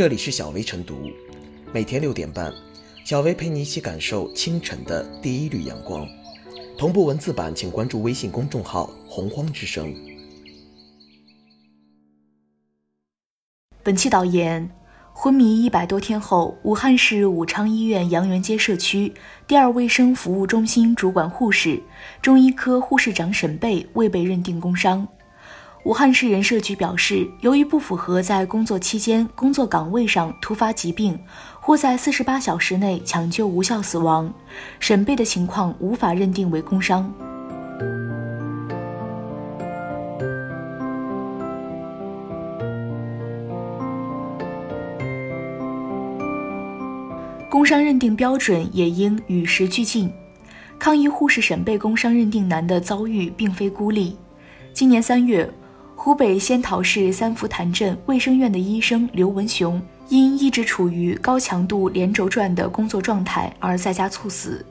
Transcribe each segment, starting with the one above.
这里是小薇晨读，每天六点半，小薇陪你一起感受清晨的第一缕阳光。同步文字版，请关注微信公众号“洪荒之声”。本期导言：昏迷一百多天后，武汉市武昌医院阳元街社区第二卫生服务中心主管护士、中医科护士长沈贝未被认定工伤。武汉市人社局表示，由于不符合在工作期间工作岗位上突发疾病，或在四十八小时内抢救无效死亡，沈贝的情况无法认定为工伤。工伤认定标准也应与时俱进。抗疫护士沈贝工伤认定难的遭遇并非孤立。今年三月。湖北仙桃市三福潭镇卫生院的医生刘文雄因一直处于高强度连轴转的工作状态而在家猝死，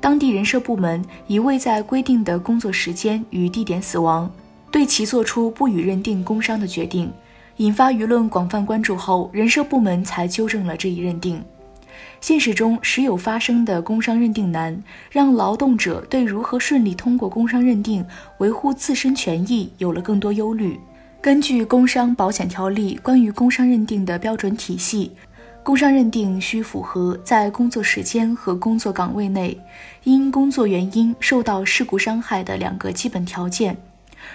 当地人社部门已未在规定的工作时间与地点死亡，对其作出不予认定工伤的决定，引发舆论广泛关注后，人社部门才纠正了这一认定。现实中时有发生的工伤认定难，让劳动者对如何顺利通过工伤认定、维护自身权益有了更多忧虑。根据《工伤保险条例》关于工伤认定的标准体系，工伤认定需符合在工作时间和工作岗位内因工作原因受到事故伤害的两个基本条件。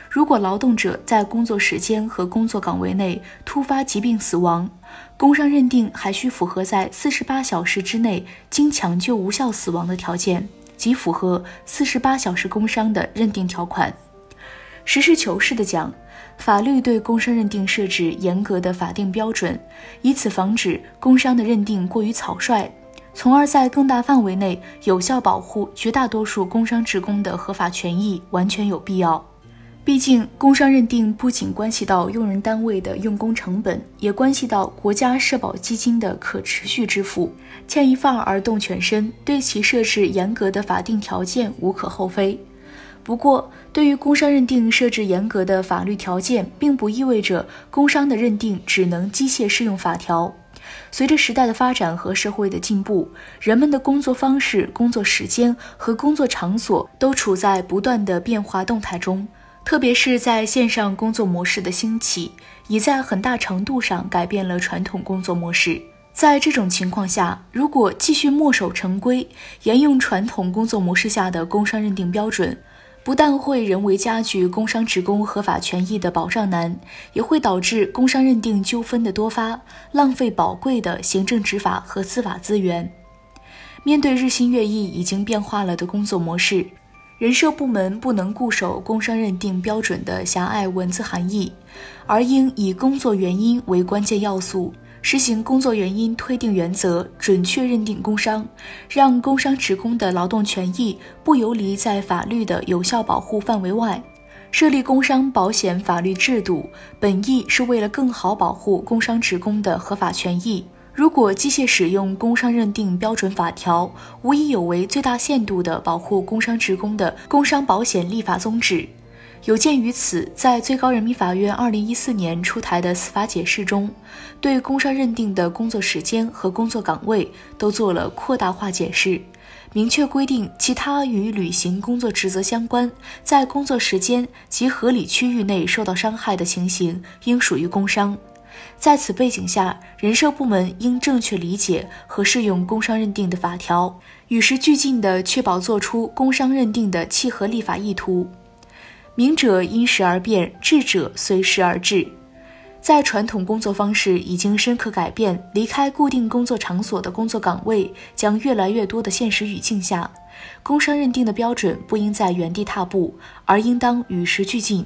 如果劳动者在工作时间和工作岗位内突发疾病死亡，工伤认定还需符合在四十八小时之内经抢救无效死亡的条件，即符合四十八小时工伤的认定条款。实事求是地讲，法律对工伤认定设置严格的法定标准，以此防止工伤的认定过于草率，从而在更大范围内有效保护绝大多数工伤职工的合法权益，完全有必要。毕竟，工伤认定不仅关系到用人单位的用工成本，也关系到国家社保基金的可持续支付。牵一发而动全身，对其设置严格的法定条件无可厚非。不过，对于工伤认定设置严格的法律条件，并不意味着工伤的认定只能机械适用法条。随着时代的发展和社会的进步，人们的工作方式、工作时间和工作场所都处在不断的变化动态中。特别是在线上工作模式的兴起，已在很大程度上改变了传统工作模式。在这种情况下，如果继续墨守成规，沿用传统工作模式下的工伤认定标准，不但会人为加剧工伤职工合法权益的保障难，也会导致工伤认定纠纷的多发，浪费宝贵的行政执法和司法资源。面对日新月异、已经变化了的工作模式。人社部门不能固守工伤认定标准的狭隘文字含义，而应以工作原因为关键要素，实行工作原因推定原则，准确认定工伤，让工伤职工的劳动权益不游离在法律的有效保护范围外。设立工伤保险法律制度，本意是为了更好保护工伤职工的合法权益。如果机械使用工伤认定标准法条，无疑有违最大限度的保护工伤职工的工伤保险立法宗旨。有鉴于此，在最高人民法院二零一四年出台的司法解释中，对工伤认定的工作时间和工作岗位都做了扩大化解释，明确规定其他与履行工作职责相关，在工作时间及合理区域内受到伤害的情形，应属于工伤。在此背景下，人社部门应正确理解和适用工伤认定的法条，与时俱进地确保作出工伤认定的契合立法意图。明者因时而变，智者随时而治。在传统工作方式已经深刻改变、离开固定工作场所的工作岗位将越来越多的现实语境下，工伤认定的标准不应在原地踏步，而应当与时俱进。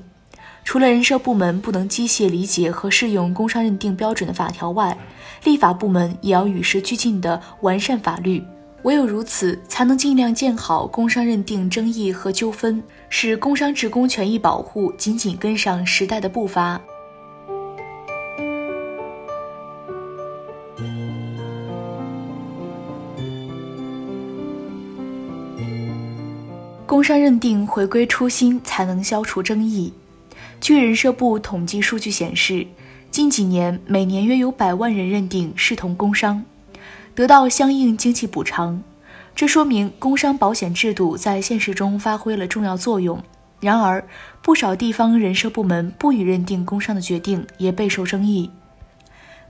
除了人社部门不能机械理解和适用工伤认定标准的法条外，立法部门也要与时俱进地完善法律。唯有如此，才能尽量建好工伤认定争议和纠纷，使工伤职工权益保护紧紧跟上时代的步伐。工伤认定回归初心，才能消除争议。据人社部统计数据显示，近几年每年约有百万人认定视同工伤，得到相应经济补偿。这说明工伤保险制度在现实中发挥了重要作用。然而，不少地方人社部门不予认定工伤的决定也备受争议。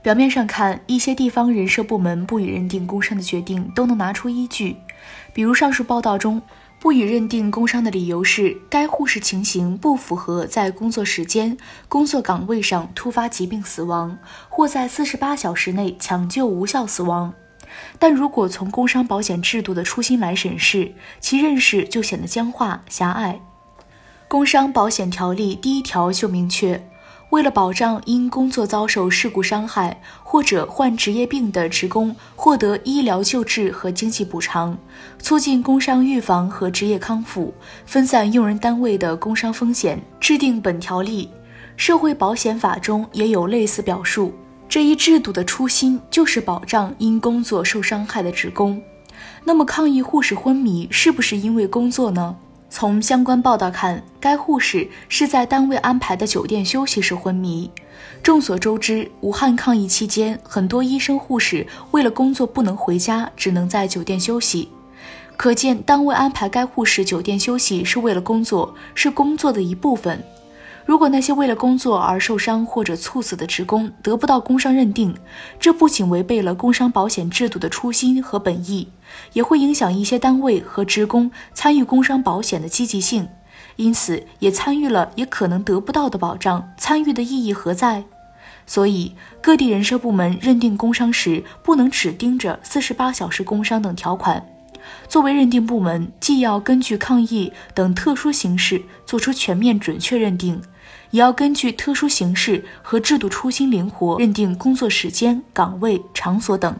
表面上看，一些地方人社部门不予认定工伤的决定都能拿出依据，比如上述报道中，不予认定工伤的理由是该护士情形不符合在工作时间、工作岗位上突发疾病死亡，或在四十八小时内抢救无效死亡。但如果从工伤保险制度的初心来审视，其认识就显得僵化狭隘。工伤保险条例第一条就明确，为了保障因工作遭受事故伤害或者患职业病的职工获得医疗救治和经济补偿，促进工伤预防和职业康复，分散用人单位的工伤风险，制定本条例。社会保险法中也有类似表述。这一制度的初心就是保障因工作受伤害的职工。那么，抗议护士昏迷是不是因为工作呢？从相关报道看，该护士是在单位安排的酒店休息时昏迷。众所周知，武汉抗疫期间，很多医生护士为了工作不能回家，只能在酒店休息。可见，单位安排该护士酒店休息是为了工作，是工作的一部分。如果那些为了工作而受伤或者猝死的职工得不到工伤认定，这不仅违背了工伤保险制度的初心和本意，也会影响一些单位和职工参与工伤保险的积极性。因此，也参与了也可能得不到的保障，参与的意义何在？所以，各地人社部门认定工伤时，不能只盯着四十八小时工伤等条款。作为认定部门，既要根据抗疫等特殊形势做出全面准确认定。也要根据特殊形势和制度初心灵活认定工作时间、岗位、场所等。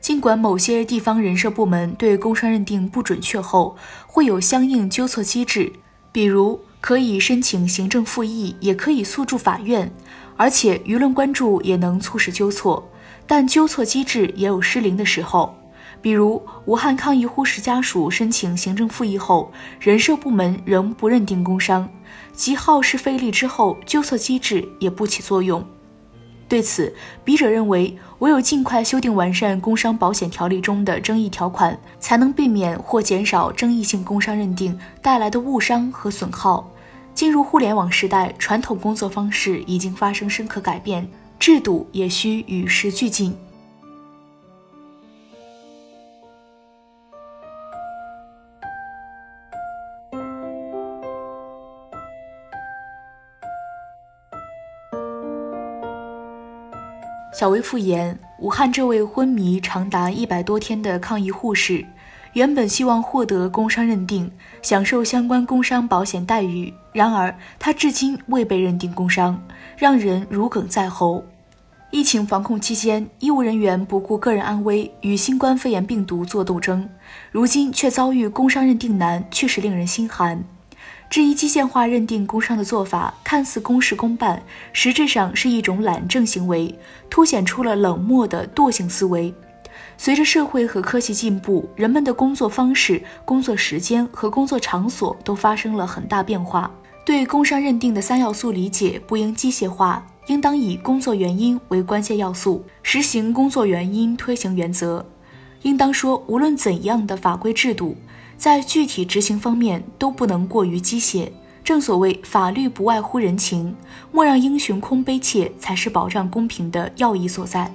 尽管某些地方人社部门对工伤认定不准确后，会有相应纠错机制，比如可以申请行政复议，也可以诉诸法院，而且舆论关注也能促使纠错。但纠错机制也有失灵的时候，比如武汉抗疫护士家属申请行政复议后，人社部门仍不认定工伤。极耗时费力之后，纠错机制也不起作用。对此，笔者认为，唯有尽快修订完善工伤保险条例中的争议条款，才能避免或减少争议性工伤认定带来的误伤和损耗。进入互联网时代，传统工作方式已经发生深刻改变，制度也需与时俱进。小薇复言，武汉这位昏迷长达一百多天的抗疫护士，原本希望获得工伤认定，享受相关工伤保险待遇。然而，他至今未被认定工伤，让人如鲠在喉。疫情防控期间，医务人员不顾个人安危，与新冠肺炎病毒作斗争，如今却遭遇工伤认定难，确实令人心寒。这一机械化认定工伤的做法，看似公事公办，实质上是一种懒政行为，凸显出了冷漠的惰性思维。随着社会和科技进步，人们的工作方式、工作时间和工作场所都发生了很大变化。对工伤认定的三要素理解不应机械化，应当以工作原因为关键要素，实行工作原因推行原则。应当说，无论怎样的法规制度。在具体执行方面都不能过于机械。正所谓法律不外乎人情，莫让英雄空悲切，才是保障公平的要义所在。